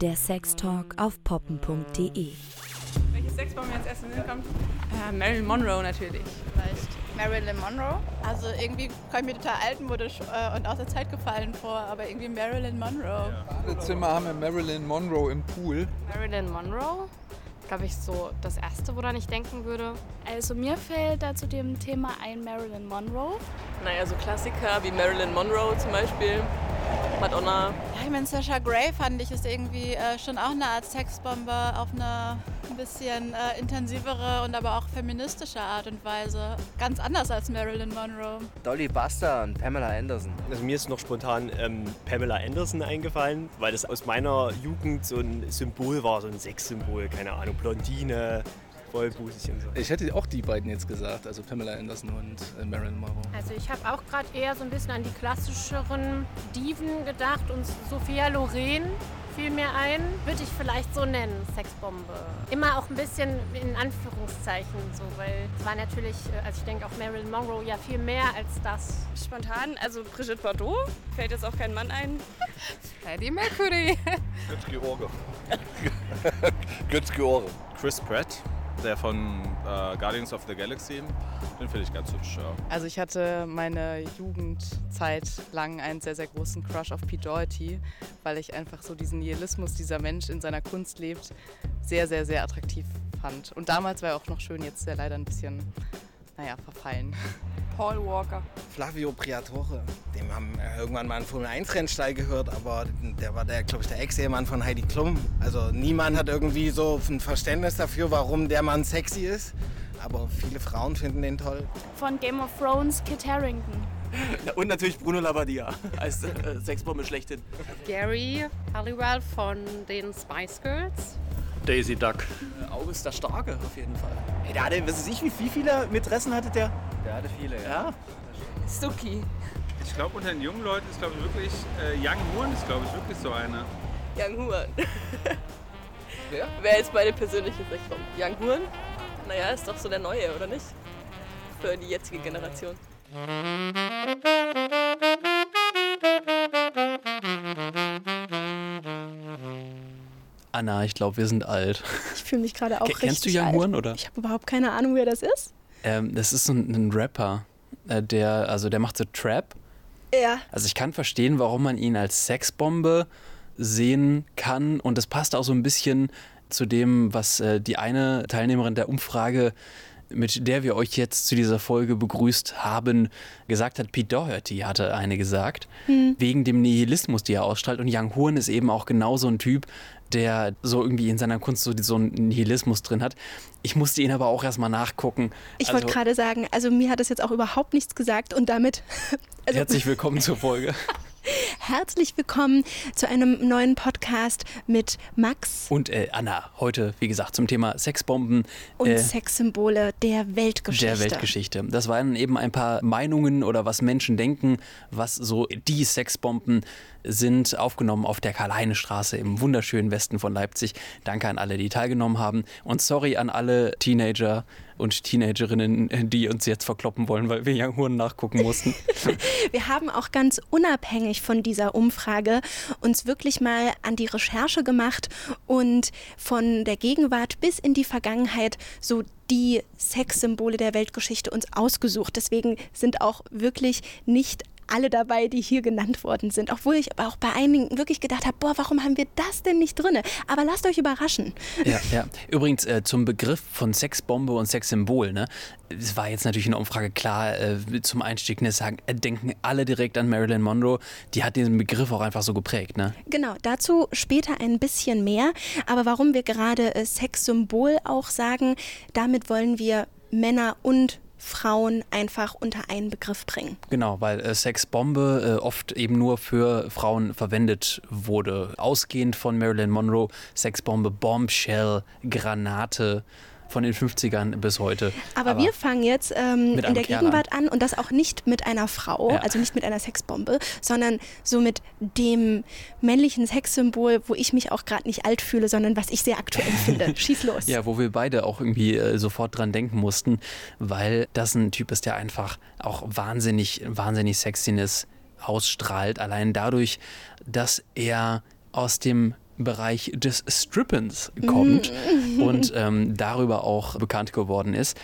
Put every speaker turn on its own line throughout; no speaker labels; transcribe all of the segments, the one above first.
Der Sextalk auf poppen.de.
Welche Sexbombe mir als erstes in den Sinn kommt? Äh, Marilyn Monroe natürlich.
Vielleicht Marilyn Monroe. Also irgendwie komme ich mir total altmodisch äh, und aus der Zeit gefallen vor, aber irgendwie Marilyn Monroe.
Alle Zimmer haben wir Marilyn Monroe im Pool.
Marilyn Monroe? Glaube ich, so das Erste, woran ich denken würde.
Also mir fällt da zu dem Thema ein Marilyn Monroe.
Naja, so Klassiker wie Marilyn Monroe zum Beispiel. Madonna.
Ja, ich meine, Sasha Grey fand ich ist irgendwie äh, schon auch eine Art Sexbombe auf eine ein bisschen äh, intensivere und aber auch feministische Art und Weise. Ganz anders als Marilyn Monroe.
Dolly Buster und Pamela Anderson.
Also mir ist noch spontan ähm, Pamela Anderson eingefallen, weil das aus meiner Jugend so ein Symbol war, so ein Sexsymbol, keine Ahnung, Blondine, vollbusig und so.
Ich hätte auch die beiden jetzt gesagt, also Pamela Anderson und äh, Marilyn Monroe.
Also ich habe auch gerade eher so ein bisschen an die klassischeren Diven gedacht und Sophia Loren fiel mir ein. Würde ich vielleicht so nennen, Sexbombe. Immer auch ein bisschen in Anführungszeichen so, weil es war natürlich, äh, also ich denke auch Marilyn Monroe ja viel mehr als das.
Spontan, also Brigitte Bardot. Fällt jetzt auch kein Mann ein.
Freddie Mercury.
Götz George. Götz George.
Chris Pratt, der von äh, Guardians of the Galaxy. Den finde ich ganz hübsch. Ja.
Also ich hatte meine Jugendzeit lang einen sehr, sehr großen Crush auf Pete Doherty, weil ich einfach so diesen Nihilismus, dieser Mensch in seiner Kunst lebt, sehr, sehr, sehr attraktiv fand. Und damals war er auch noch schön, jetzt ist er leider ein bisschen, naja, verfallen.
Paul Walker.
Flavio Briatore. Dem haben wir irgendwann mal einen Formel-1-Rennstall gehört, aber der war der, glaube ich, der Ex-Ehemann von Heidi Klum. Also niemand hat irgendwie so ein Verständnis dafür, warum der Mann sexy ist. Aber viele Frauen finden den toll.
Von Game of Thrones, Kit Harington.
Und natürlich Bruno Labbadia als äh, Sexbombe schlechthin.
Gary Halliwell von den Spice Girls.
Daisy Duck.
August der Starke auf jeden Fall. Hey, der hatte, was weiß ich, wie, wie viele Mätressen hatte der?
Der hatte viele,
Ja.
Stucky.
Ich glaube, unter den jungen Leuten ist, glaube ich, wirklich, äh, Young Horn ist, glaube ich, wirklich so einer.
Young Huan.
Wer?
Wer ist meine persönliche Sexbombe? Young Huan? Naja, ist doch so der Neue, oder nicht? Für die jetzige Generation.
Anna, ich glaube, wir sind alt.
Ich fühle mich gerade auch
Ke-
richtig
kennst du Young. Horn, oder?
Ich habe überhaupt keine Ahnung, wer das ist.
Ähm, das ist so ein, ein Rapper, äh, der, also der macht so Trap.
Ja.
Also ich kann verstehen, warum man ihn als Sexbombe sehen kann und das passt auch so ein bisschen zu dem, was äh, die eine Teilnehmerin der Umfrage, mit der wir euch jetzt zu dieser Folge begrüßt haben, gesagt hat. Pete Doherty hatte eine gesagt, wegen dem Nihilismus, die er ausstrahlt. Und Young Horn ist eben auch genau so ein Typ, der so irgendwie in seiner Kunst so, so einen Nihilismus drin hat. Ich musste ihn aber auch erstmal nachgucken.
Ich
Also,
wollte gerade sagen, also mir hat das jetzt auch überhaupt nichts gesagt und damit also
Herzlich willkommen zur Folge.
herzlich willkommen zu einem neuen Podcast mit Max
Und äh, Anna, heute, wie gesagt, zum Thema Sexbomben
und
äh,
Sexsymbole der Weltgeschichte.
der Weltgeschichte. Das waren eben ein paar Meinungen oder was Menschen denken, was so die Sexbomben sind, aufgenommen auf der Karl-Heine-Straße im wunderschönen Westen von Leipzig. Danke an alle, die teilgenommen haben. Und sorry an alle Teenager und Teenagerinnen, die uns jetzt verkloppen wollen, weil wir Young Horn nachgucken mussten.
Wir haben auch ganz unabhängig von dieser Umfrage uns wirklich mal an die Recherche gemacht und von der Gegenwart bis in die Vergangenheit so die Sexsymbole der Weltgeschichte uns ausgesucht. Deswegen sind auch wirklich nicht alle dabei, die hier genannt worden sind. Obwohl ich aber auch bei einigen wirklich gedacht habe, boah, warum haben wir das denn nicht drin? Aber lasst euch überraschen.
Ja, ja. Übrigens äh, zum Begriff von Sexbombe und Sexsymbol. Ne? Es war jetzt natürlich in der Umfrage klar, äh, zum Einstieg ne, sagen, äh, denken alle direkt an Marilyn Monroe. Die hat diesen Begriff auch einfach so geprägt. Ne?
Genau, dazu später ein bisschen mehr. Aber warum wir gerade äh, Sexsymbol auch sagen, damit wollen wir Männer und Frauen einfach unter einen Begriff bringen.
Genau, weil äh, Sexbombe äh, oft eben nur für Frauen verwendet wurde. Ausgehend von Marilyn Monroe, Sexbombe, Bombshell, Granate von den 50ern bis heute.
Aber, wir fangen jetzt ähm, in der
Kerl
Gegenwart an und das auch nicht mit einer Frau,
Ja.
also nicht mit einer Sexbombe, sondern so mit dem männlichen Sexsymbol, wo ich mich auch gerade nicht alt fühle, sondern was ich sehr aktuell finde. Schieß los.
Ja, wo wir beide auch irgendwie äh, sofort dran denken mussten, weil das ein Typ ist, der einfach auch wahnsinnig, wahnsinnig Sexiness ausstrahlt. Allein dadurch, dass er aus dem Bereich des Strippens kommt
Mm.
und ähm, darüber auch bekannt geworden ist.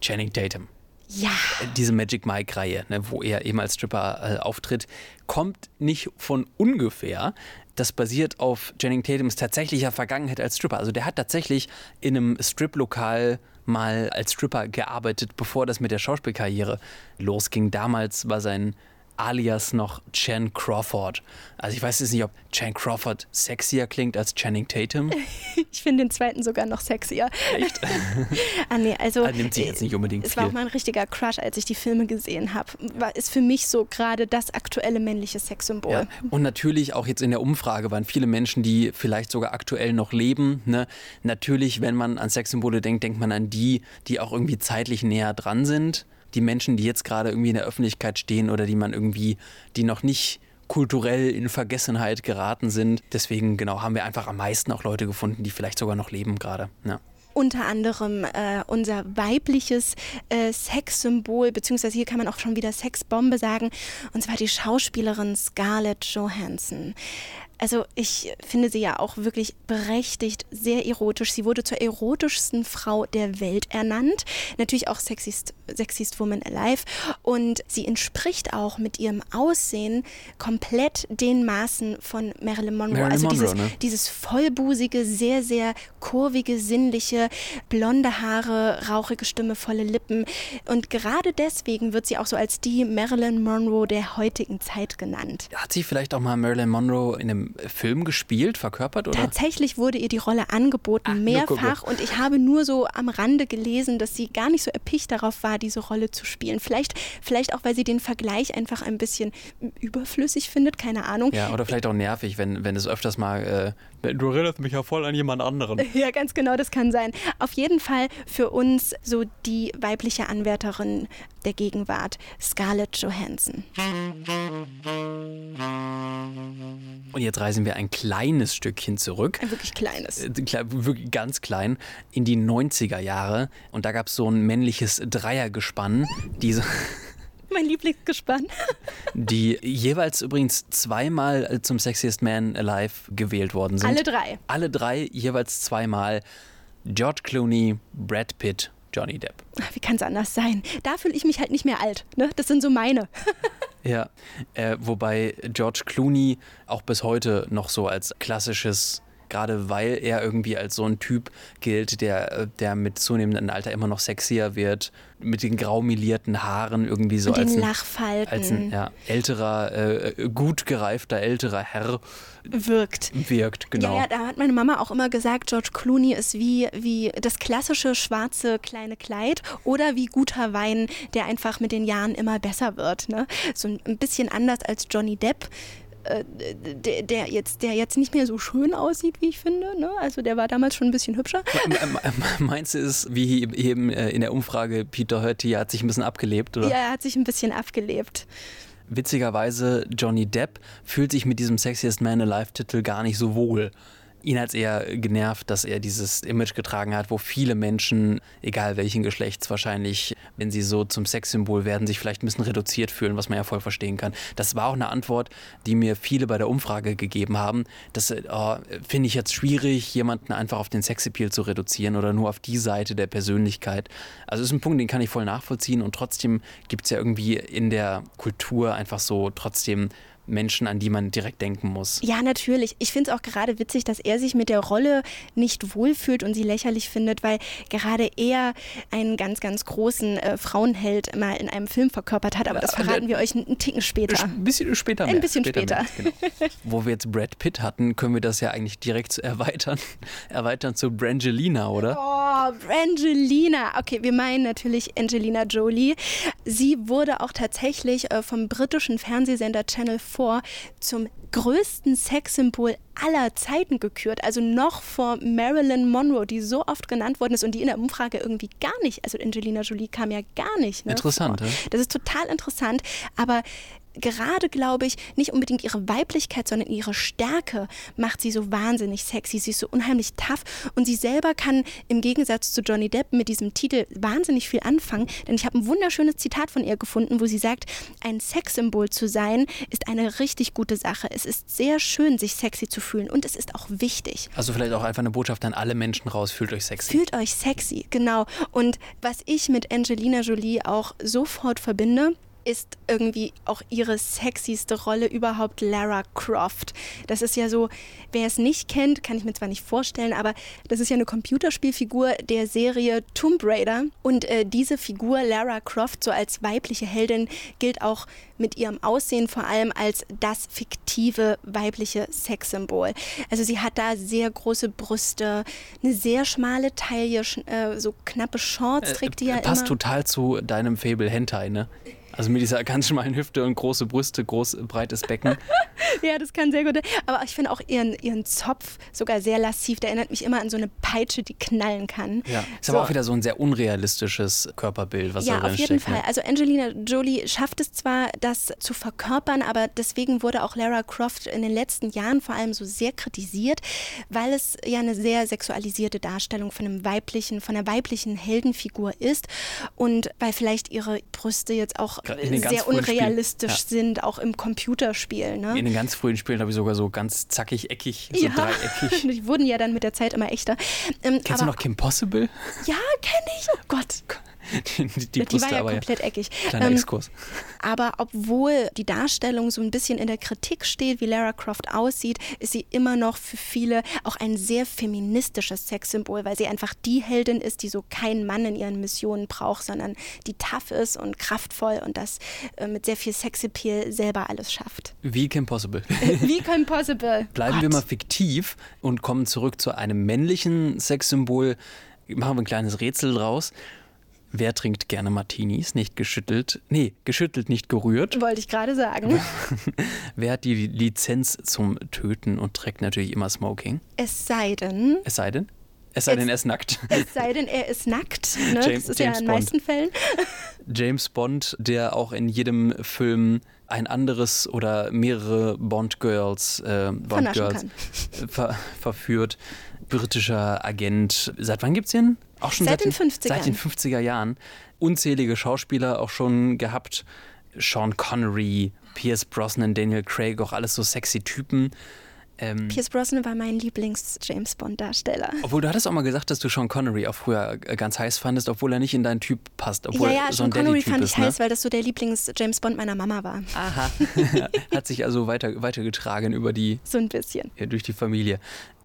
Channing Tatum.
Ja.
Diese Magic Mike-Reihe, ne, wo er eben als Stripper äh, auftritt, kommt nicht von ungefähr. Das basiert auf Channing Tatums tatsächlicher Vergangenheit als Stripper. Also der hat tatsächlich in einem Strip-Lokal mal als Stripper gearbeitet, bevor das mit der Schauspielkarriere losging. Damals war sein alias noch Chan Crawford. Also ich weiß jetzt nicht, ob Chan Crawford sexier klingt als Channing Tatum.
Ich finde den zweiten sogar noch sexier.
Echt?
ah, nee, also.
Ah, nimmt sich jetzt nicht unbedingt
Es war auch
viel.
mein richtiger Crush, als ich die Filme gesehen habe. War ist für mich so gerade das aktuelle männliche Sexsymbol.
Ja. Und natürlich auch jetzt in der Umfrage waren viele Menschen, die vielleicht sogar aktuell noch leben. Ne? Natürlich, wenn man an Sexsymbole denkt, denkt man an die, die auch irgendwie zeitlich näher dran sind. Die Menschen, die jetzt gerade irgendwie in der Öffentlichkeit stehen oder die man irgendwie, die noch nicht kulturell in Vergessenheit geraten sind. Deswegen genau haben wir einfach am meisten auch Leute gefunden, die vielleicht sogar noch leben gerade. Ja.
Unter anderem äh, unser weibliches äh, Sexsymbol, beziehungsweise hier kann man auch schon wieder Sexbombe sagen, und zwar die Schauspielerin Scarlett Johansson. Also ich finde sie ja auch wirklich berechtigt sehr erotisch. Sie wurde zur erotischsten Frau der Welt ernannt. Natürlich auch Sexiest, Sexiest Woman Alive. Und sie entspricht auch mit ihrem Aussehen komplett den Maßen von Marilyn Monroe.
Marilyn
also
Monroe,
dieses,
ne?
dieses vollbusige, sehr, sehr kurvige, sinnliche, blonde Haare, rauchige Stimme, volle Lippen. Und gerade deswegen wird sie auch so als die Marilyn Monroe der heutigen Zeit genannt.
Hat sie vielleicht auch mal Marilyn Monroe in einem Film gespielt, verkörpert? Oder?
Tatsächlich wurde ihr die Rolle angeboten,
gucke.
mehrfach. Und ich habe nur so am Rande gelesen, dass sie gar nicht so erpicht darauf war, diese Rolle zu spielen. Vielleicht, vielleicht auch, weil sie den Vergleich einfach ein bisschen überflüssig findet, keine Ahnung.
Ja, oder vielleicht auch nervig, wenn, wenn es öfters mal. Äh, du erinnerst mich ja voll an jemand anderen.
Ja, ganz genau, das kann sein. Auf jeden Fall für uns so die weibliche Anwärterin der Gegenwart, Scarlett Johansson.
Und jetzt reisen wir ein kleines Stückchen zurück.
Ein wirklich kleines.
Äh, Wirklich ganz klein, in die 90er Jahre. Und da gab es so ein männliches Dreiergespann, die, so-
Mein Lieblingsgespann.
die jeweils übrigens zweimal zum Sexiest Man Alive gewählt worden sind.
Alle drei.
Alle drei jeweils zweimal. George Clooney, Brad Pitt, Johnny Depp.
Ach, Wie kann es anders sein? Da fühle ich mich halt nicht mehr alt. Ne? Das sind so meine.
Ja, äh, wobei George Clooney auch bis heute noch so als klassisches, gerade weil er irgendwie als so ein Typ gilt, der, äh, der mit zunehmendem Alter immer noch sexier wird, mit den graumelierten Haaren irgendwie so als ein, als ein ja, älterer, äh, gut gereifter älterer Herr
wirkt.
wirkt, genau.
Ja, ja, da hat meine Mama auch immer gesagt, George Clooney ist wie, wie das klassische schwarze kleine Kleid oder wie guter Wein, der einfach mit den Jahren immer besser wird. Ne? So ein bisschen anders als Johnny Depp. Äh, Der, der, jetzt, der jetzt nicht mehr so schön aussieht, wie ich finde. Ne? Also der war damals schon ein bisschen hübscher.
Meinst du es, wie eben äh, in der Umfrage, Peter Hurty hat sich ein bisschen abgelebt, oder?
Ja, er hat sich ein bisschen abgelebt.
Witzigerweise, Johnny Depp fühlt sich mit diesem Sexiest Man Alive-Titel gar nicht so wohl. Ihn hat es eher genervt, dass er dieses Image getragen hat, wo viele Menschen, egal welchen Geschlechts, wahrscheinlich, wenn sie so zum Sexsymbol werden, sich vielleicht ein bisschen reduziert fühlen, was man ja voll verstehen kann. Das war auch eine Antwort, die mir viele bei der Umfrage gegeben haben. Das äh, oh, finde ich jetzt schwierig, jemanden einfach auf den Sexappeal zu reduzieren oder nur auf die Seite der Persönlichkeit. Also ist ein Punkt, den kann ich voll nachvollziehen und trotzdem gibt es ja irgendwie in der Kultur einfach so trotzdem Menschen, an die man direkt denken muss.
Ja, natürlich. Ich finde es auch gerade witzig, dass er sich mit der Rolle nicht wohlfühlt und sie lächerlich findet, weil gerade er einen ganz, ganz großen äh, Frauenheld mal in einem Film verkörpert hat. Aber das verraten wir euch einen, Ticken später.
Ein bisschen später mehr.
Ein bisschen später.
mehr, genau. Wo wir jetzt Brad Pitt hatten, können wir das ja eigentlich direkt erweitern. Erweitern zu Brangelina, oder?
Oh, Brangelina. Okay, wir meinen natürlich Angelina Jolie. Sie wurde auch tatsächlich äh, vom britischen Fernsehsender Channel 4 zum größten Sexsymbol aller Zeiten gekürt. Also noch vor Marilyn Monroe, die so oft genannt worden ist und die in der Umfrage irgendwie gar nicht, also Angelina Jolie kam ja gar nicht. Ne,
Interessant,
vor.
ja?
Das ist total interessant. Aber gerade, glaube ich, nicht unbedingt ihre Weiblichkeit, sondern ihre Stärke macht sie so wahnsinnig sexy. Sie ist so unheimlich tough und sie selber kann im Gegensatz zu Johnny Depp mit diesem Titel wahnsinnig viel anfangen, denn ich habe ein wunderschönes Zitat von ihr gefunden, wo sie sagt, ein Sexsymbol zu sein ist eine richtig gute Sache. Es ist sehr schön, sich sexy zu fühlen und es ist auch wichtig.
Also vielleicht auch einfach eine Botschaft an alle Menschen raus, fühlt euch sexy.
Fühlt euch sexy, genau. Und was ich mit Angelina Jolie auch sofort verbinde, ist irgendwie auch ihre sexyste Rolle überhaupt Lara Croft. Das ist ja so, wer es nicht kennt, kann ich mir zwar nicht vorstellen, aber das ist ja eine Computerspielfigur der Serie Tomb Raider. Und äh, diese Figur Lara Croft, so als weibliche Heldin, gilt auch mit ihrem Aussehen vor allem als das fiktive weibliche Sexsymbol. Also sie hat da sehr große Brüste, eine sehr schmale Taille, äh, so knappe Shorts trägt die ja
Passt
immer.
total zu deinem Fable Hentai, ne? Also mit dieser ganz schmalen Hüfte und große Brüste, groß breites Becken.
ja, das kann sehr gut. Aber ich finde auch ihren, ihren Zopf sogar sehr lassiv. Der erinnert mich immer an so eine Peitsche, die knallen kann.
Ja, ist
so.
aber auch wieder so ein sehr unrealistisches Körperbild, was
ja,
da drin
auf jeden
steckt.
Fall.
Ne?
Also Angelina Jolie schafft es zwar, das zu verkörpern, aber deswegen wurde auch Lara Croft in den letzten Jahren vor allem so sehr kritisiert, weil es ja eine sehr sexualisierte Darstellung von einem weiblichen, von einer weiblichen Heldenfigur ist und weil vielleicht ihre Brüste jetzt auch sehr unrealistisch
Spielen.
sind, auch im Computerspiel. Ne?
In den ganz frühen Spielen habe ich sogar so ganz zackig, eckig, so
ja,
dreieckig.
die wurden ja dann mit der Zeit immer echter. Ähm,
Kennst du noch Kim Possible?
Ja, kenne ich. Oh Gott.
Die, die,
Die,
Brüste
war ja komplett eckig.
Kleiner
Ähm,
Exkurs.
Aber obwohl die Darstellung so ein bisschen in der Kritik steht, wie Lara Croft aussieht, ist sie immer noch für viele auch ein sehr feministisches Sexsymbol, weil sie einfach die Heldin ist, die so keinen Mann in ihren Missionen braucht, sondern die tough ist und kraftvoll und das äh, mit sehr viel Sexappeal selber alles schafft.
Wie Kim Possible.
Wie Kim Possible.
Bleiben
Gott.
wir mal fiktiv und kommen zurück zu einem männlichen Sexsymbol. Machen wir ein kleines Rätsel draus. Wer trinkt gerne Martinis? Nicht geschüttelt. Nee, geschüttelt, nicht gerührt.
Wollte ich gerade sagen.
Wer hat die Lizenz zum Töten und trägt natürlich immer Smoking?
Es sei denn,
Es sei denn? Es sei
Es-
denn, er ist nackt.
es sei denn, er ist nackt. Ne?
James-
das ist
James
ja in den
Bond.
meisten Fällen.
James Bond, der auch in jedem Film ein anderes oder mehrere Bond-Girls äh, Bond Girls ver verführt. Britischer Agent. Seit wann gibt's den? Auch schon
Seit den 50ern.
Seit den 50er Jahren. Unzählige Schauspieler auch schon gehabt. Sean Connery, Pierce Brosnan, Daniel Craig, auch alles so sexy Typen. Ähm,
Pierce Brosnan war mein Lieblings-James Bond-Darsteller.
obwohl du hattest auch mal gesagt, dass du Sean Connery auch früher äh, ganz heiß fandest, obwohl er nicht in deinen Typ passt. Obwohl
ja, ja,
so
Sean Connery fand ich
ist, ne?
heiß, weil das so der Lieblings-James Bond meiner Mama war.
Aha. Hat sich also weiter, weitergetragen über die,
So ein bisschen.
ja, durch die Familie.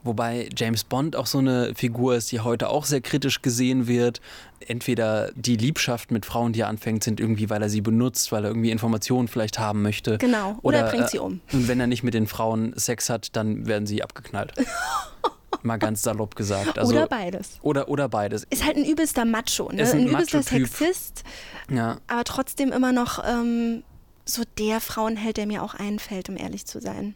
Wobei James Bond auch so eine Figur ist, die heute auch sehr kritisch gesehen wird. Entweder die Liebschaft mit Frauen, die er anfängt, sind irgendwie, weil er sie benutzt, weil er irgendwie Informationen vielleicht haben möchte.
Genau. Oder er bringt sie um.
Und wenn er nicht mit den Frauen Sex hat, dann werden sie abgeknallt. Mal ganz salopp gesagt. Also,
Oder beides.
Oder, oder beides.
Ist halt ein übelster Macho, ne?
Ist ein
ein übelster. Sexist,
Ja.
aber trotzdem immer noch ähm, so der Frauenheld, der mir auch einfällt, um ehrlich zu sein.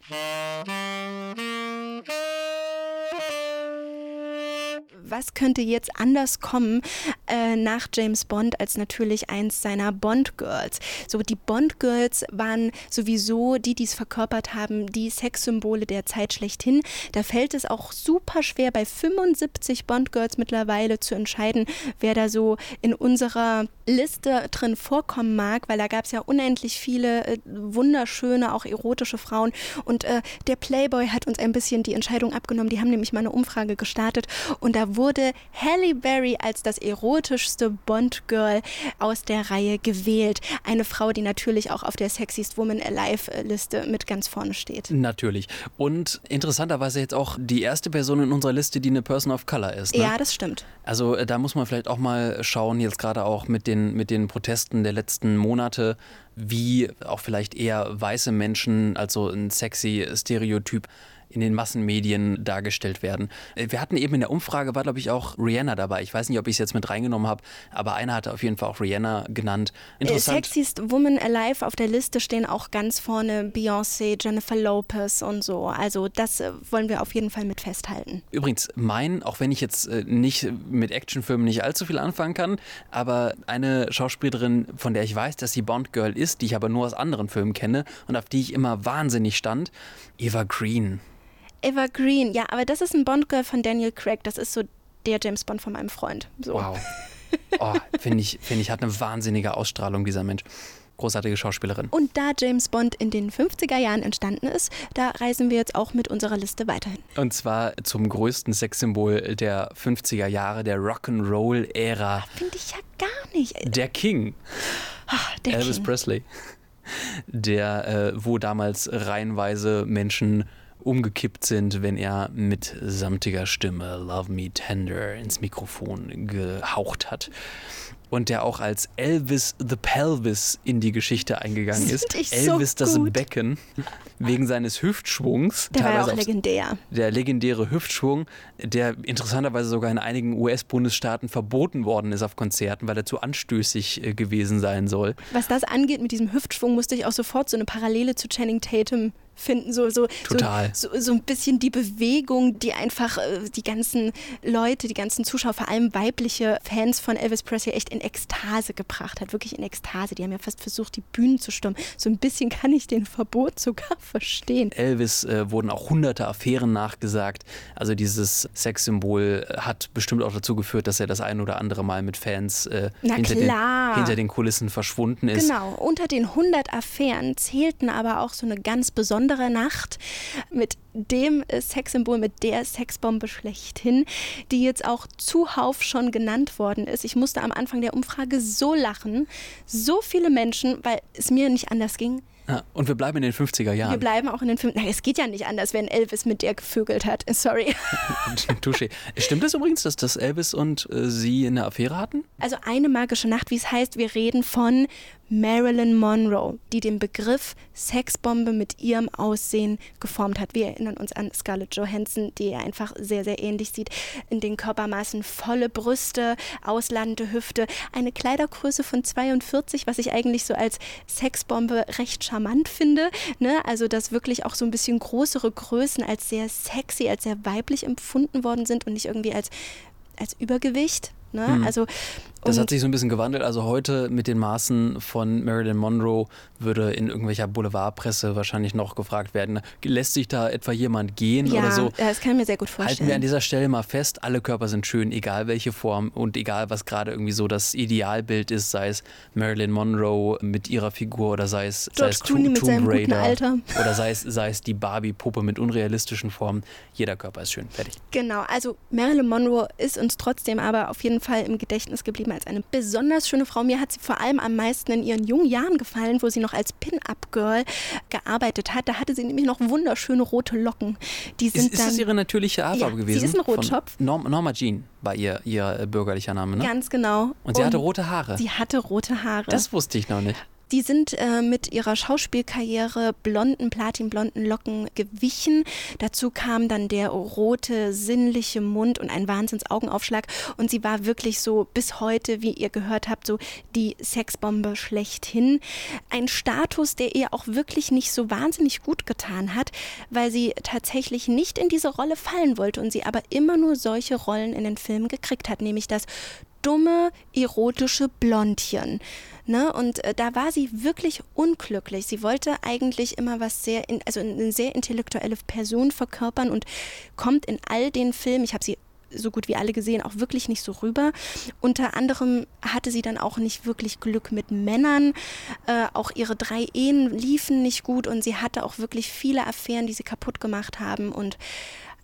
Was könnte jetzt anders kommen äh, nach James Bond als natürlich eins seiner Bond-Girls? So, die Bond-Girls waren sowieso die, die es verkörpert haben, die Sexsymbole der Zeit schlechthin. Da fällt es auch super schwer, bei 75 Bond-Girls mittlerweile zu entscheiden, wer da so in unserer Liste drin vorkommen mag, weil da gab es ja unendlich viele äh, wunderschöne, auch erotische Frauen. Und äh, der Playboy hat uns ein bisschen die Entscheidung abgenommen. Die haben nämlich mal eine Umfrage gestartet und da wurde Halle Berry als das erotischste Bond-Girl aus der Reihe gewählt. Eine Frau, die natürlich auch auf der Sexiest Woman Alive-Liste mit ganz vorne steht.
Natürlich. Und interessanterweise jetzt auch die erste Person in unserer Liste, die eine Person of Color ist. Ne?
Ja, das stimmt.
Also äh, da muss man vielleicht auch mal schauen, jetzt gerade auch mit den, mit den Protesten der letzten Monate, wie auch vielleicht eher weiße Menschen, also ein sexy Stereotyp, in den Massenmedien dargestellt werden. Äh, wir hatten eben in der Umfrage, war glaube ich auch Rihanna dabei. Ich weiß nicht, ob ich es jetzt mit reingenommen habe, aber einer hatte auf jeden Fall auch Rihanna genannt.
Interessant. Sexiest Woman Alive auf der Liste stehen auch ganz vorne Beyoncé, Jennifer Lopez und so. Also das äh, wollen wir auf jeden Fall mit festhalten.
Übrigens, mein, auch wenn ich jetzt äh, nicht mit Actionfilmen nicht allzu viel anfangen kann, aber eine Schauspielerin, von der ich weiß, dass sie Bond Girl ist, die ich aber nur aus anderen Filmen kenne und auf die ich immer wahnsinnig stand, Eva Green.
Eva Green, ja, aber das ist ein Bond Girl von Daniel Craig. Das ist so der James Bond von meinem Freund. So.
Wow. Oh, finde ich, find ich, hat eine wahnsinnige Ausstrahlung, dieser Mensch großartige Schauspielerin.
Und da James Bond in den 50er Jahren entstanden ist, da reisen wir jetzt auch mit unserer Liste weiterhin.
Und zwar zum größten Sexsymbol der 50er Jahre, der Rock'n'Roll-Ära.
Finde ich ja gar nicht.
Der King.
Ach, der
Elvis
King.
Presley. Der, äh, wo damals reihenweise Menschen umgekippt sind, wenn er mit samtiger Stimme Love Me Tender ins Mikrofon gehaucht hat. Und der auch als Elvis the Pelvis in die Geschichte eingegangen ist.
Ich so
Elvis das. Becken wegen seines Hüftschwungs.
Der war auch legendär.
der legendäre Hüftschwung, der interessanterweise sogar in einigen US-Bundesstaaten verboten worden ist auf Konzerten, weil er zu anstößig äh, gewesen sein soll.
Was das angeht mit diesem Hüftschwung, musste ich auch sofort so eine Parallele zu Channing Tatum finden. So, so,
Total.
So, so, so ein bisschen die Bewegung, die einfach äh, die ganzen Leute, die ganzen Zuschauer, vor allem weibliche Fans von Elvis Presley echt in Ekstase gebracht hat. Wirklich in Ekstase. Die haben ja fast versucht, die Bühnen zu stürmen. So ein bisschen kann ich den Verbot sogar verstehen.
Elvis äh, wurden auch hunderte Affären nachgesagt. Also dieses Sexsymbol äh, hat bestimmt auch dazu geführt, dass er das ein oder andere Mal mit Fans äh, hinter. Den, hinter den Kulissen verschwunden ist.
Genau, unter den 100 Affären zählten aber auch so eine ganz besondere Nacht mit dem äh, Sexsymbol, mit der Sexbombe schlechthin, die jetzt auch zuhauf schon genannt worden ist. Ich musste am Anfang der Umfrage so lachen. So viele Menschen, weil es mir nicht anders ging.
Ja, und wir bleiben in den 50er
Wir
Jahren.
bleiben auch in den Filmen. Nein, es geht ja nicht anders, wenn Elvis mit der gevögelt hat. Sorry.
Touché. Stimmt es übrigens, dass das Elvis und äh, sie eine Affäre hatten?
Also eine magische Nacht, wie es heißt, wir reden von Marilyn Monroe, die den Begriff Sexbombe mit ihrem Aussehen geformt hat. Wir erinnern uns an Scarlett Johansson, die ihr einfach sehr, sehr ähnlich sieht. In den Körpermaßen volle Brüste, ausladende Hüfte, eine Kleidergröße von 42, was ich eigentlich so als Sexbombe recht charmant finde. Ne? Also, dass wirklich auch so ein bisschen größere Größen als sehr sexy, als sehr weiblich empfunden worden sind und nicht irgendwie als, als Übergewicht. Ne?
Hm.
Also,
Das hat sich so ein bisschen gewandelt. Also heute mit den Maßen von Marilyn Monroe würde in irgendwelcher Boulevardpresse wahrscheinlich noch gefragt werden, lässt sich da etwa jemand gehen
ja,
oder so?
das kann ich mir sehr gut vorstellen.
Halten wir an dieser Stelle mal fest, alle Körper sind schön, egal welche Form und egal was gerade irgendwie so das Idealbild ist, sei es Marilyn Monroe mit ihrer Figur oder sei es, sei es
Clooney mit
Tomb
seinem guten
Raider
Alter.
oder sei es, sei es die Barbie-Puppe mit unrealistischen Formen. Jeder Körper ist schön, fertig.
Genau, also Marilyn Monroe ist uns trotzdem aber auf jeden Fall im Gedächtnis geblieben als eine besonders schöne Frau. Mir hat sie vor allem am meisten in ihren jungen Jahren gefallen, wo sie noch als Pin-Up-Girl gearbeitet hat. Da hatte sie nämlich noch wunderschöne rote Locken. Die sind
Ist, ist
dann
das ihre natürliche Haarfarbe
Ja,
gewesen?
sie ist ein Rotschopf.
Norm, Norma Jean war ihr, ihr bürgerlicher Name, ne?
ganz genau.
Und sie hatte rote Haare.
Sie hatte rote Haare.
Das wusste ich noch nicht.
Die sind äh, mit ihrer Schauspielkarriere blonden, platinblonden Locken gewichen. Dazu kam dann der rote, sinnliche Mund und ein Wahnsinns-Augenaufschlag. Und sie war wirklich so bis heute, wie ihr gehört habt, so die Sexbombe schlechthin. Ein Status, der ihr auch wirklich nicht so wahnsinnig gut getan hat, weil sie tatsächlich nicht in diese Rolle fallen wollte und sie aber immer nur solche Rollen in den Filmen gekriegt hat, nämlich das dumme, erotische Blondchen. Ne? Und äh, da war sie wirklich unglücklich. Sie wollte eigentlich immer was sehr, in, also eine sehr intellektuelle Person verkörpern und kommt in all den Filmen, ich habe sie so gut wie alle gesehen, auch wirklich nicht so rüber. Unter anderem hatte sie dann auch nicht wirklich Glück mit Männern. Äh, auch ihre drei Ehen liefen nicht gut und sie hatte auch wirklich viele Affären, die sie kaputt gemacht haben und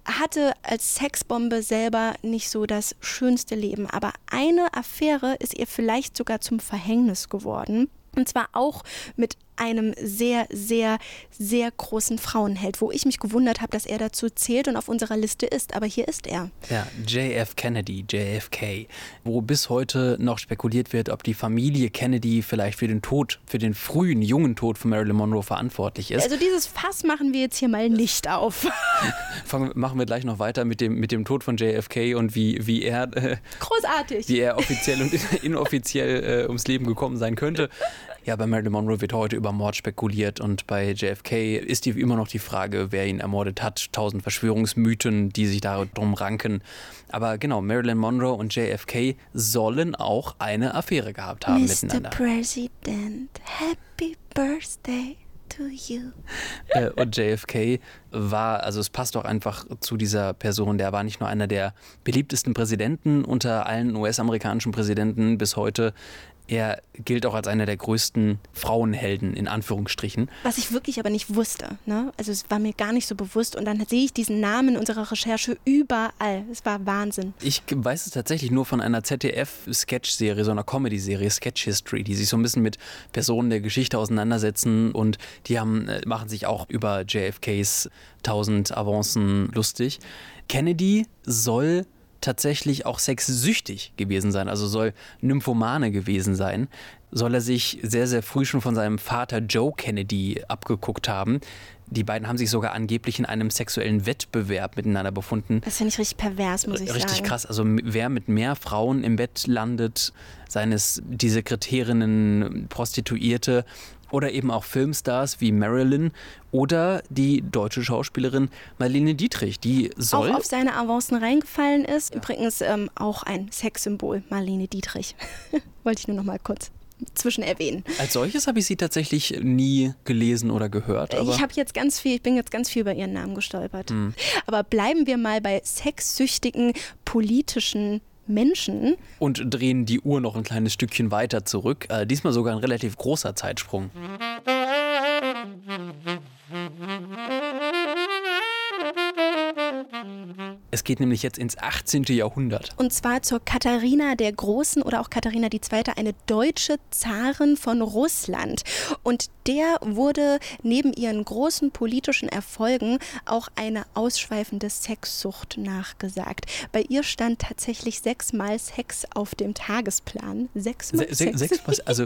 hatte als Sexbombe selber nicht so das schönste Leben. Aber eine Affäre ist ihr vielleicht sogar zum Verhängnis geworden. Und zwar auch mit einem sehr, sehr, sehr großen Frauenheld, wo ich mich gewundert habe, dass er dazu zählt und auf unserer Liste ist. Aber hier ist er.
Ja, JF Kennedy, JFK, wo bis heute noch spekuliert wird, ob die Familie Kennedy vielleicht für den Tod, für den frühen, jungen Tod von Marilyn Monroe verantwortlich ist.
Also dieses Fass machen wir jetzt hier mal nicht auf.
Fangen, machen wir gleich noch weiter mit dem, mit dem Tod von JFK und wie, wie er äh,
Großartig.
wie er offiziell und inoffiziell äh, ums Leben gekommen sein könnte. Ja, bei Marilyn Monroe wird heute über Mord spekuliert und bei JFK ist die immer noch die Frage, wer ihn ermordet hat. Tausend Verschwörungsmythen, die sich darum ranken. Aber genau, Marilyn Monroe und JFK sollen auch eine Affäre gehabt haben
Mr.
miteinander.
President, happy birthday to you.
Äh, und JFK war, also es passt auch einfach zu dieser Person, der war nicht nur einer der beliebtesten Präsidenten unter allen US-amerikanischen Präsidenten bis heute. Er gilt auch als einer der größten Frauenhelden in Anführungsstrichen.
Was ich wirklich aber nicht wusste. Ne? Also es war mir gar nicht so bewusst. Und dann sehe ich diesen Namen in unserer Recherche überall. Es war Wahnsinn.
Ich weiß es tatsächlich nur von einer ZDF-Sketch-Serie, so einer Comedy-Serie, Sketch History, die sich so ein bisschen mit Personen der Geschichte auseinandersetzen und die haben, äh, machen sich auch über JFKs 1000 Avancen lustig. Kennedy soll tatsächlich auch sexsüchtig gewesen sein, also soll Nymphomane gewesen sein. Soll er sich sehr, sehr früh schon von seinem Vater Joe Kennedy abgeguckt haben. Die beiden haben sich sogar angeblich in einem sexuellen Wettbewerb miteinander befunden.
Das finde ich richtig pervers, muss ich
Richtig
sagen.
krass. Also wer mit mehr Frauen im Bett landet, seien es die Sekretärinnen, Prostituierte oder eben auch Filmstars wie Marilyn oder die deutsche Schauspielerin Marlene Dietrich, die soll
Auch auf seine Avancen reingefallen ist. Übrigens ähm, auch ein Sexsymbol, Marlene Dietrich. Wollte ich nur noch mal kurz zwischen erwähnen.
als solches habe ich sie tatsächlich nie gelesen oder gehört.
Ich habe jetzt ganz viel, ich bin jetzt ganz viel über ihren Namen gestolpert.
Hm.
Aber bleiben wir mal bei sexsüchtigen politischen Menschen.
und drehen die Uhr noch ein kleines Stückchen weiter zurück. Äh, diesmal sogar ein relativ großer Zeitsprung. Es geht nämlich jetzt ins 18. Jahrhundert.
Und zwar zur Katharina der Großen oder auch Katharina II., eine deutsche Zarin von Russland. Und der wurde neben ihren großen politischen Erfolgen auch eine ausschweifende Sexsucht nachgesagt. Bei ihr stand tatsächlich sechsmal Sex auf dem Tagesplan. Sechsmal
Se se
Sex.
sechsmal, also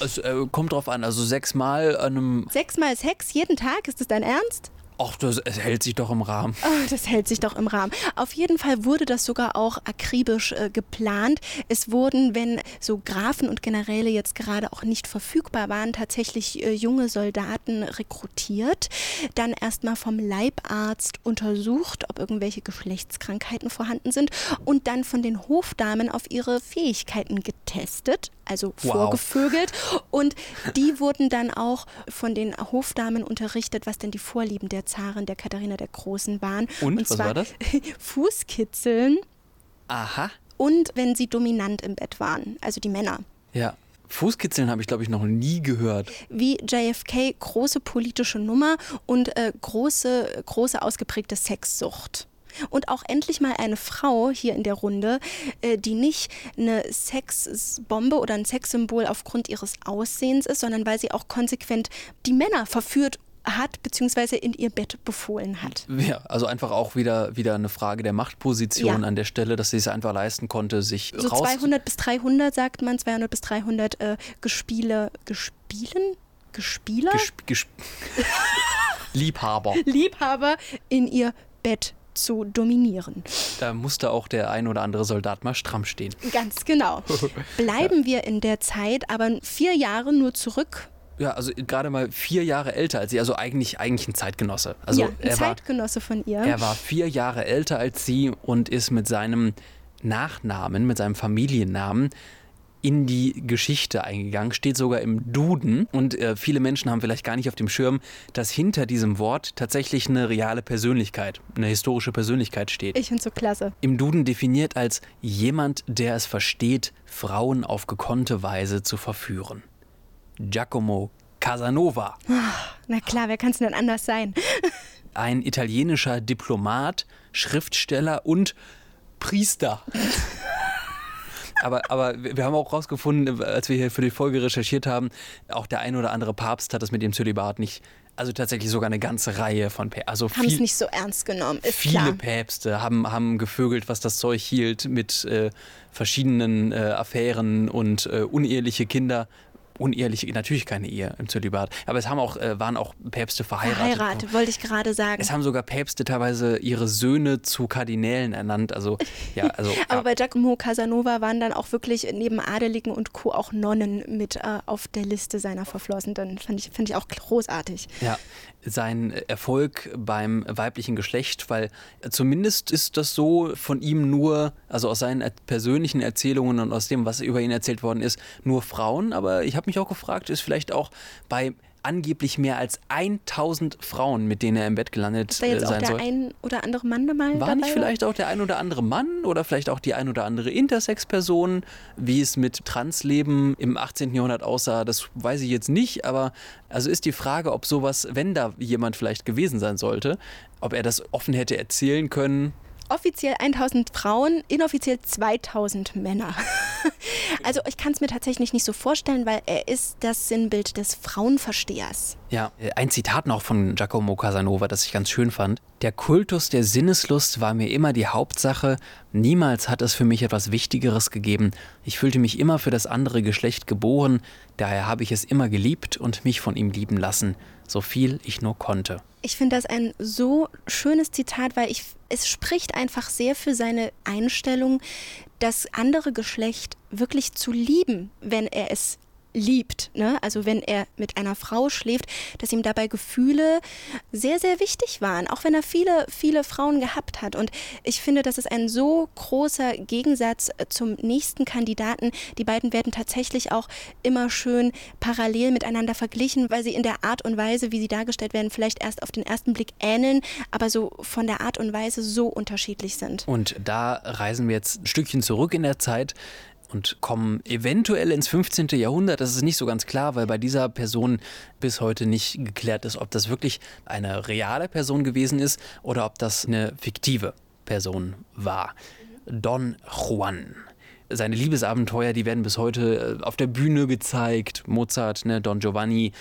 es äh, kommt drauf an, also sechsmal an einem.
Sechsmal Sex jeden Tag? Ist das dein Ernst?
Ach, das hält sich doch im Rahmen.
Oh, das hält sich doch im Rahmen. Auf jeden Fall wurde das sogar auch akribisch äh, geplant. Es wurden, wenn so Grafen und Generäle jetzt gerade auch nicht verfügbar waren, tatsächlich äh, junge Soldaten rekrutiert, dann erstmal vom Leibarzt untersucht, ob irgendwelche Geschlechtskrankheiten vorhanden sind und dann von den Hofdamen auf ihre Fähigkeiten getestet, also
Wow.
vorgevögelt. Und die wurden dann auch von den Hofdamen unterrichtet, was denn die Vorlieben der Zarin, der Katharina der Großen waren.
Und? Was
zwar
war das?
Fußkitzeln
Aha.
und wenn sie dominant im Bett waren, also die Männer.
Ja. Fußkitzeln habe ich, glaube ich, noch nie gehört.
Wie JFK große politische Nummer und äh, große, große ausgeprägte Sexsucht. Und auch endlich mal eine Frau hier in der Runde, äh, die nicht eine Sexbombe oder ein Sexsymbol aufgrund ihres Aussehens ist, sondern weil sie auch konsequent die Männer verführt hat, beziehungsweise in ihr Bett befohlen hat.
Ja, also einfach auch wieder, wieder eine Frage der Machtposition
Ja.
an der Stelle, dass sie es einfach leisten konnte, sich
So
raus...
200 bis 300 sagt man, 200 bis 300 äh, Gespiele, Gespielen? Gespieler?
Gesp gesp Liebhaber.
Liebhaber in ihr Bett zu dominieren.
Da musste auch der ein oder andere Soldat mal stramm stehen.
Ganz genau. Bleiben wir in der Zeit, aber vier Jahre nur zurück.
Ja, also gerade mal vier Jahre älter als sie, also eigentlich, eigentlich ein Zeitgenosse. Also
ja, ein
er, war,
Zeitgenosse von ihr.
er war vier Jahre älter als sie und ist mit seinem Nachnamen, mit seinem Familiennamen in die Geschichte eingegangen, steht sogar im Duden. Und äh, viele Menschen haben vielleicht gar nicht auf dem Schirm, dass hinter diesem Wort tatsächlich eine reale Persönlichkeit, eine historische Persönlichkeit steht.
Ich finde so klasse.
Im Duden definiert als jemand, der es versteht, Frauen auf gekonnte Weise zu verführen. Giacomo Casanova,
Na klar, wer kann es denn anders sein?
ein italienischer Diplomat, Schriftsteller und Priester. aber, aber wir haben auch rausgefunden, als wir hier für die Folge recherchiert haben, auch der ein oder andere Papst hat das mit dem Zölibat nicht also tatsächlich sogar eine ganze Reihe von Päpsten. Also
haben es nicht so ernst genommen. Ist
viele
klar.
Päpste haben, haben gevögelt, was das Zeug hielt mit äh, verschiedenen äh, Affären und äh, uneheliche Kinder unehrliche, natürlich keine Ehe im Zölibat, aber es haben auch, äh, waren auch Päpste verheiratet.
Verheiratet, wollte ich gerade sagen.
Es haben sogar Päpste teilweise ihre Söhne zu Kardinälen ernannt. Also, ja, also.
aber
ja.
bei Giacomo Casanova waren dann auch wirklich neben Adeligen und Co. auch Nonnen mit äh, auf der Liste seiner Verflossenen. Fand ich, fand ich auch großartig.
Ja, sein Erfolg beim weiblichen Geschlecht, weil zumindest ist das so von ihm nur, also aus seinen persönlichen Erzählungen und aus dem, was über ihn erzählt worden ist, nur Frauen. Aber ich habe mich auch gefragt, ist vielleicht auch bei angeblich mehr als 1000 Frauen, mit denen er im Bett gelandet
ist da jetzt
sein
auch der
soll.
ein oder andere Mann dabei?
War nicht vielleicht auch der ein oder andere Mann oder vielleicht auch die ein oder andere Intersex-Person, wie es mit Transleben im 18. Jahrhundert aussah, das weiß ich jetzt nicht, aber also ist die Frage, ob sowas, wenn da jemand vielleicht gewesen sein sollte, ob er das offen hätte erzählen können.
Offiziell 1000 Frauen, inoffiziell 2000 Männer. Also ich kann es mir tatsächlich nicht so vorstellen, weil er ist das Sinnbild des Frauenverstehers.
Ja, ein Zitat noch von Giacomo Casanova, das ich ganz schön fand. Der Kultus der Sinneslust war mir immer die Hauptsache. Niemals hat es für mich etwas Wichtigeres gegeben. Ich fühlte mich immer für das andere Geschlecht geboren. Daher habe ich es immer geliebt und mich von ihm lieben lassen, so viel ich nur konnte.
Ich finde das ein so schönes Zitat, weil ich, es spricht einfach sehr für seine Einstellung, das andere Geschlecht wirklich zu lieben, wenn er es liebt, ne? also wenn er mit einer Frau schläft, dass ihm dabei Gefühle sehr, sehr wichtig waren, auch wenn er viele, viele Frauen gehabt hat. Und ich finde, das ist ein so großer Gegensatz zum nächsten Kandidaten. Die beiden werden tatsächlich auch immer schön parallel miteinander verglichen, weil sie in der Art und Weise, wie sie dargestellt werden, vielleicht erst auf den ersten Blick ähneln, aber so von der Art und Weise so unterschiedlich sind.
Und da reisen wir jetzt ein Stückchen zurück in der Zeit und kommen eventuell ins 15. Jahrhundert. Das ist nicht so ganz klar, weil bei dieser Person bis heute nicht geklärt ist, ob das wirklich eine reale Person gewesen ist oder ob das eine fiktive Person war. Don Juan. Seine Liebesabenteuer, die werden bis heute äh, auf der Bühne gezeigt. Mozart, ne, Don Giovanni,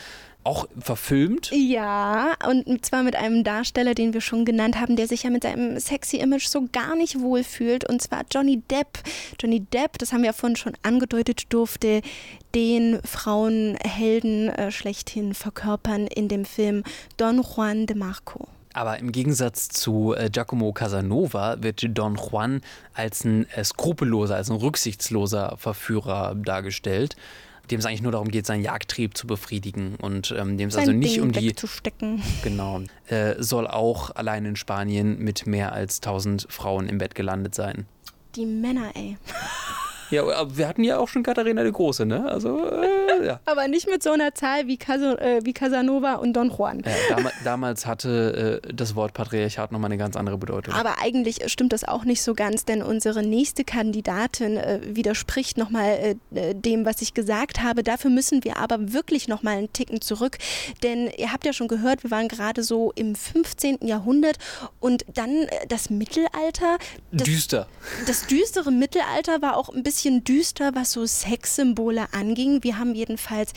auch verfilmt?
Ja, und zwar mit einem Darsteller, den wir schon genannt haben, der sich ja mit seinem sexy Image so gar nicht wohlfühlt. Und zwar Johnny Depp. Johnny Depp, das haben wir ja vorhin schon angedeutet, durfte den Frauenhelden äh, schlechthin verkörpern in dem Film Don Juan de Marco.
Aber im Gegensatz zu äh, Giacomo Casanova wird Don Juan als ein äh, skrupelloser, als ein rücksichtsloser Verführer dargestellt dem es eigentlich nur darum geht, seinen Jagdtrieb zu befriedigen und ähm, dem es also nicht
Ding
um die genau äh, soll auch allein in Spanien mit mehr als 1000 Frauen im Bett gelandet sein.
Die Männer, ey.
Ja, aber wir hatten ja auch schon Katharina die Große, ne? Also, äh, ja.
Aber nicht mit so einer Zahl wie, Caso, äh, wie Casanova und Don Juan.
Ja, dam damals hatte äh, das Wort Patriarchat nochmal eine ganz andere Bedeutung.
Aber eigentlich stimmt das auch nicht so ganz, denn unsere nächste Kandidatin äh, widerspricht nochmal äh, dem, was ich gesagt habe. Dafür müssen wir aber wirklich nochmal einen Ticken zurück. Denn ihr habt ja schon gehört, wir waren gerade so im 15. Jahrhundert und dann äh, das Mittelalter. Das,
Düster.
Das düstere Mittelalter war auch ein bisschen bisschen düster, was so Sexsymbole anging. Wir haben jedenfalls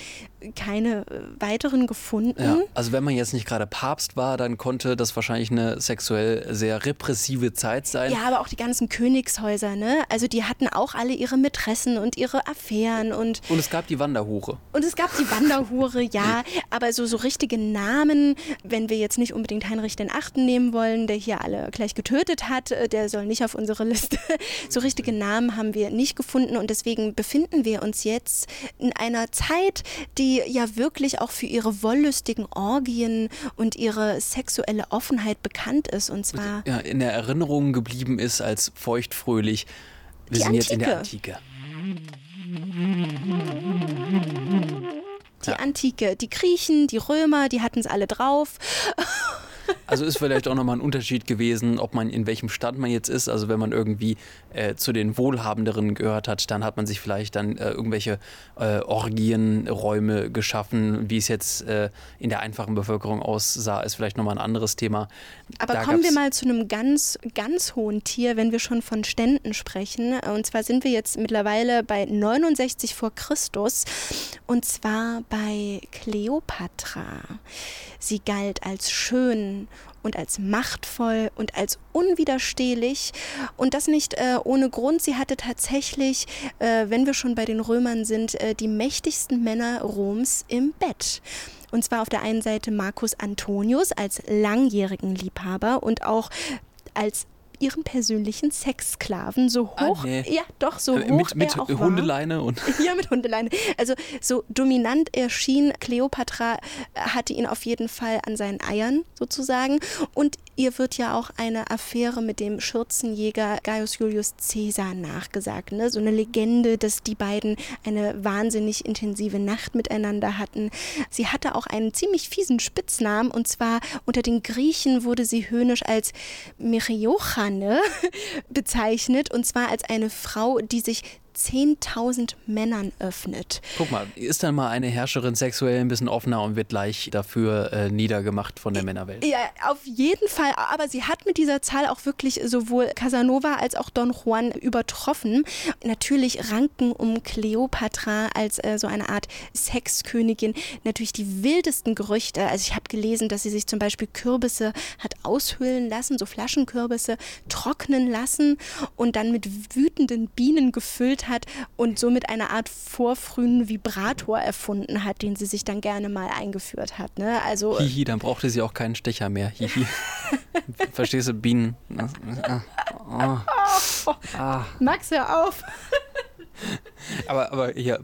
keine äh, weiteren gefunden.
Ja, also wenn man jetzt nicht gerade Papst war, dann konnte das wahrscheinlich eine sexuell sehr repressive Zeit sein.
Ja, aber auch die ganzen Königshäuser, ne? Also die hatten auch alle ihre Mätressen und ihre Affären und.
Und es gab die Wanderhure.
Und es gab die Wanderhure, ja. Aber so, so richtige Namen, wenn wir jetzt nicht unbedingt Heinrich den Achten nehmen wollen, der hier alle gleich getötet hat, äh, der soll nicht auf unsere Liste. So richtige Namen haben wir nicht gefunden und deswegen befinden wir uns jetzt in einer Zeit, die die ja wirklich auch für ihre wollüstigen Orgien und ihre sexuelle Offenheit bekannt ist. Und zwar.
Ja, in der Erinnerung geblieben ist als feuchtfröhlich. Wir sind jetzt in der
Antike.
Antike.
Die Antike, die Griechen, die Römer, die hatten es alle drauf.
Also ist vielleicht auch nochmal ein Unterschied gewesen, ob man in welchem Stand man jetzt ist. Also wenn man irgendwie äh, zu den Wohlhabenderen gehört hat, dann hat man sich vielleicht dann äh, irgendwelche äh, Orgienräume geschaffen. Wie es jetzt äh, in der einfachen Bevölkerung aussah, ist vielleicht nochmal ein anderes Thema.
Aber
Da
kommen wir mal zu einem ganz, ganz hohen Tier, wenn wir schon von Ständen sprechen. Und zwar sind wir jetzt mittlerweile bei 69 vor Christus. Und zwar bei Kleopatra. Sie galt als schön und als machtvoll und als unwiderstehlich. Und das nicht äh, ohne Grund. Sie hatte tatsächlich, äh, wenn wir schon bei den Römern sind, äh, die mächtigsten Männer Roms im Bett. Und zwar auf der einen Seite Marcus Antonius als langjährigen Liebhaber und auch als ihren persönlichen Sexsklaven, so
Ah,
hoch,
nee.
ja doch, so
Äh,
hoch
mit mit
er auch war.
Hundeleine und
Ja, mit Hundeleine. Also so dominant erschien, Kleopatra äh, hatte ihn auf jeden Fall an seinen Eiern sozusagen. Und ihr wird ja auch eine Affäre mit dem Schürzenjäger Gaius Julius Caesar nachgesagt. Ne? So eine Legende, dass die beiden eine wahnsinnig intensive Nacht miteinander hatten. Sie hatte auch einen ziemlich fiesen Spitznamen und zwar unter den Griechen wurde sie höhnisch als Myriochane bezeichnet und zwar als eine Frau, die sich 10.000 Männern öffnet.
Guck mal, ist dann mal eine Herrscherin sexuell ein bisschen offener und wird gleich dafür äh, niedergemacht von der Männerwelt.
Ja, auf jeden Fall. Aber sie hat mit dieser Zahl auch wirklich sowohl Casanova als auch Don Juan übertroffen. Natürlich ranken um Kleopatra als äh, so eine Art Sexkönigin natürlich die wildesten Gerüchte. Also ich habe gelesen, dass sie sich zum Beispiel Kürbisse hat aushöhlen lassen, so Flaschenkürbisse trocknen lassen und dann mit wütenden Bienen gefüllt hat und somit eine Art vorfrühen Vibrator erfunden hat, den sie sich dann gerne mal eingeführt hat. Ne? Also
Hihi, dann brauchte sie auch keinen Stecher mehr. Hihi. Verstehst du, Bienen? Oh. Ah.
Max, hör auf.
Aber, aber hier,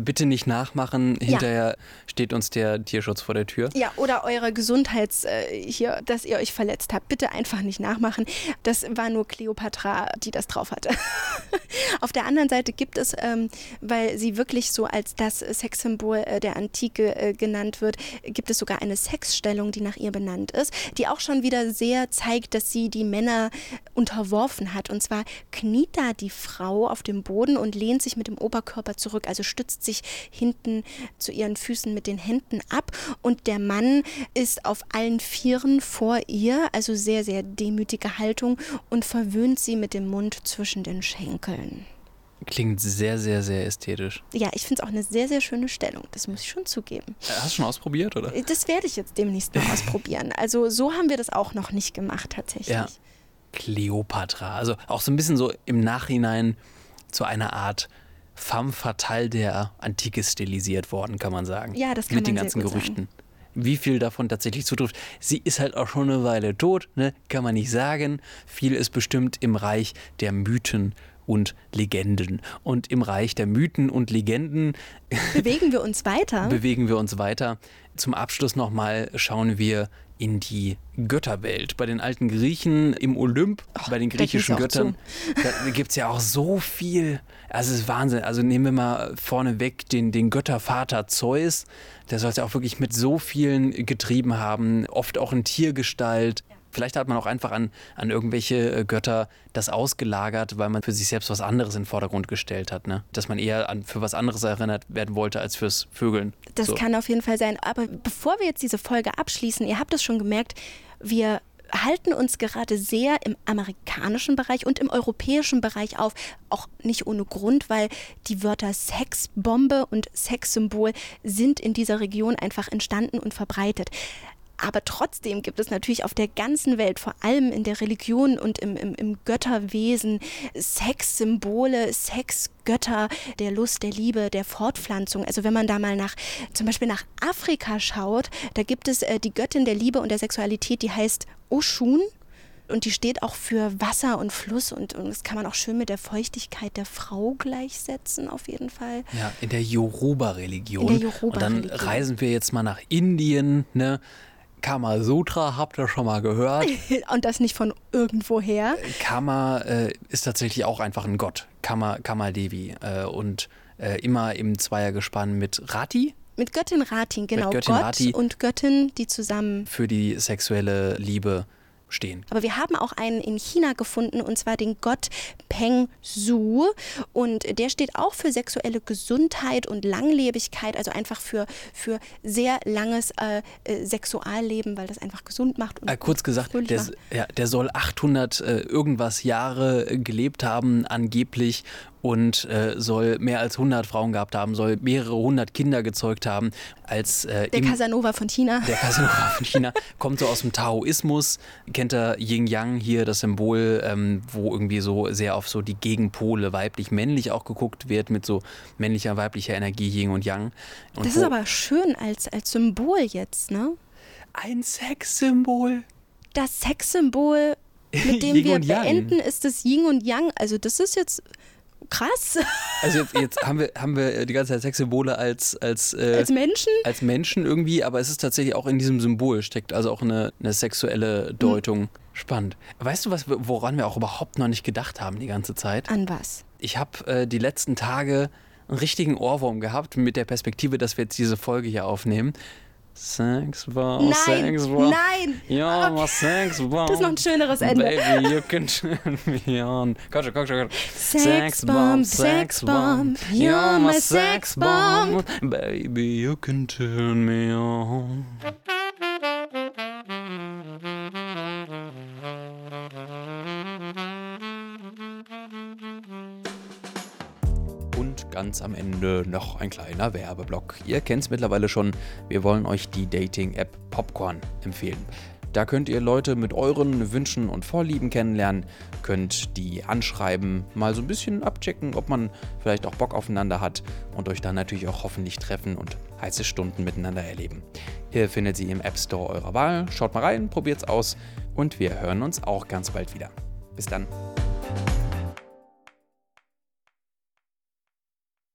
bitte nicht nachmachen. Hinterher steht uns der Tierschutz vor der Tür.
Ja, oder eure Gesundheits äh, hier, dass ihr euch verletzt habt. Bitte einfach nicht nachmachen. Das war nur Kleopatra, die das drauf hatte. Auf der anderen Seite gibt es, ähm, weil sie wirklich so als das Sexsymbol äh, der Antike äh, genannt wird, gibt es sogar eine Sexstellung, die nach ihr benannt ist, die auch schon wieder sehr zeigt, dass sie die Männer unterworfen hat. Und zwar kniet da die Frau auf dem Boden und lehnt sich mit dem Oberkörper zurück, also stützt sich hinten zu ihren Füßen mit den Händen ab und der Mann ist auf allen Vieren vor ihr, also sehr, sehr demütige Haltung und verwöhnt sie mit dem Mund zwischen den Schenkeln.
Klingt sehr, sehr, sehr ästhetisch.
Ja, ich finde es auch eine sehr, sehr schöne Stellung, das muss ich schon zugeben.
Äh, Hast du schon ausprobiert, oder?
Das werde ich jetzt demnächst mal ausprobieren. Also so haben wir das auch noch nicht gemacht tatsächlich.
Ja. Kleopatra. Also auch so ein bisschen so im Nachhinein zu einer Art femme fatale der Antike stilisiert worden, kann man sagen.
Ja, das kann
Mit den
man
ganzen
sehr gut
Gerüchten. Wie viel davon tatsächlich zutrifft. Sie ist halt auch schon eine Weile tot, ne? kann man nicht sagen. Viel ist bestimmt im Reich der Mythen und Legenden. Und im Reich der Mythen und Legenden
Bewegen wir uns weiter.
bewegen wir uns weiter. Zum Abschluss nochmal schauen wir in die Götterwelt. Bei den alten Griechen im Olymp, bei den griechischen Göttern, da gibt es ja auch so viel. Also es ist Wahnsinn. Also nehmen wir mal vorneweg den, den Göttervater Zeus. Der soll es ja auch wirklich mit so vielen getrieben haben, oft auch in Tiergestalt. Vielleicht hat man auch einfach an, an irgendwelche äh, Götter das ausgelagert, weil man für sich selbst was anderes in den Vordergrund gestellt hat. Ne? Dass man eher an, für was anderes erinnert werden wollte als fürs Vögeln.
Das
So.
kann auf jeden Fall sein. Aber bevor wir jetzt diese Folge abschließen, ihr habt es schon gemerkt, wir halten uns gerade sehr im amerikanischen Bereich und im europäischen Bereich auf. Auch nicht ohne Grund, weil die Wörter Sexbombe und Sexsymbol sind in dieser Region einfach entstanden und verbreitet. Aber trotzdem gibt es natürlich auf der ganzen Welt, vor allem in der Religion und im, im, im Götterwesen, Sexsymbole, Sexgötter der Lust, der Liebe, der Fortpflanzung. Also wenn man da mal nach, zum Beispiel nach Afrika schaut, da gibt es äh, die Göttin der Liebe und der Sexualität, die heißt Oshun. Und die steht auch für Wasser und Fluss und, und das kann man auch schön mit der Feuchtigkeit der Frau gleichsetzen, auf jeden Fall.
Ja, in der Yoruba-Religion.
In der Yoruba-Religion.
Und dann reisen wir jetzt mal nach Indien, ne? Kama Sutra, habt ihr schon mal gehört?
Und das nicht von irgendwoher.
Kama äh, ist tatsächlich auch einfach ein Gott. Kama, Kama Devi. Äh, und äh, immer im Zweiergespann mit Rati.
Mit Göttin Ratin, genau.
Göttin
Gott
Rati.
und Göttin, die zusammen
Für die sexuelle Liebe stehen.
Aber wir haben auch einen in China gefunden, und zwar den Gott Peng Su. Und der steht auch für sexuelle Gesundheit und Langlebigkeit, also einfach für, für sehr langes äh, äh, Sexualleben, weil das einfach gesund macht. Und
Äh, kurz gesagt, der, ja, der soll 800 äh, irgendwas Jahre gelebt haben, angeblich, und äh, soll mehr als 100 Frauen gehabt haben, soll mehrere hundert Kinder gezeugt haben. Als, äh,
Der
im-
Casanova von China.
Der Casanova von China kommt so aus dem Taoismus, kennt er Yin Yang hier, das Symbol, ähm, wo irgendwie so sehr auf so die Gegenpole weiblich-männlich auch geguckt wird, mit so männlicher, weiblicher Energie, Yin und Yang. Und
das
wo-
ist aber schön als, als Symbol jetzt, ne?
Ein Sexsymbol.
Das Sexsymbol, mit dem
Yin
wir beenden, ist das Yin und Yang. Also das ist jetzt krass.
Also jetzt, jetzt haben, wir, haben wir die ganze Zeit Sexsymbole als, als, äh,
Als Menschen?
als Menschen irgendwie, aber es ist tatsächlich auch in diesem Symbol steckt also auch eine, eine sexuelle Deutung. Spannend. Weißt du, was, woran wir auch überhaupt noch nicht gedacht haben die ganze Zeit?
An was?
Ich habe äh, die letzten Tage einen richtigen Ohrwurm gehabt mit der Perspektive, dass wir jetzt diese Folge hier aufnehmen. Sexbomb,
Nein,
Sexbomb.
nein.
Ja, was Sexbomb.
Das ist noch ein schöneres Ende.
Baby, you can turn me on. Komm schon, komm schon, komm schon.
Sexbomb, Sexbomb, you're my Sexbomb.
Baby, you can turn me on. Ganz am Ende noch ein kleiner Werbeblock. Ihr kennt es mittlerweile schon, wir wollen euch die Dating-App Popcorn empfehlen. Da könnt ihr Leute mit euren Wünschen und Vorlieben kennenlernen, könnt die anschreiben, mal so ein bisschen abchecken, ob man vielleicht auch Bock aufeinander hat und euch dann natürlich auch hoffentlich treffen und heiße Stunden miteinander erleben. Ihr findet sie im App Store eurer Wahl. Schaut mal rein, probiert's aus und wir hören uns auch ganz bald wieder. Bis dann.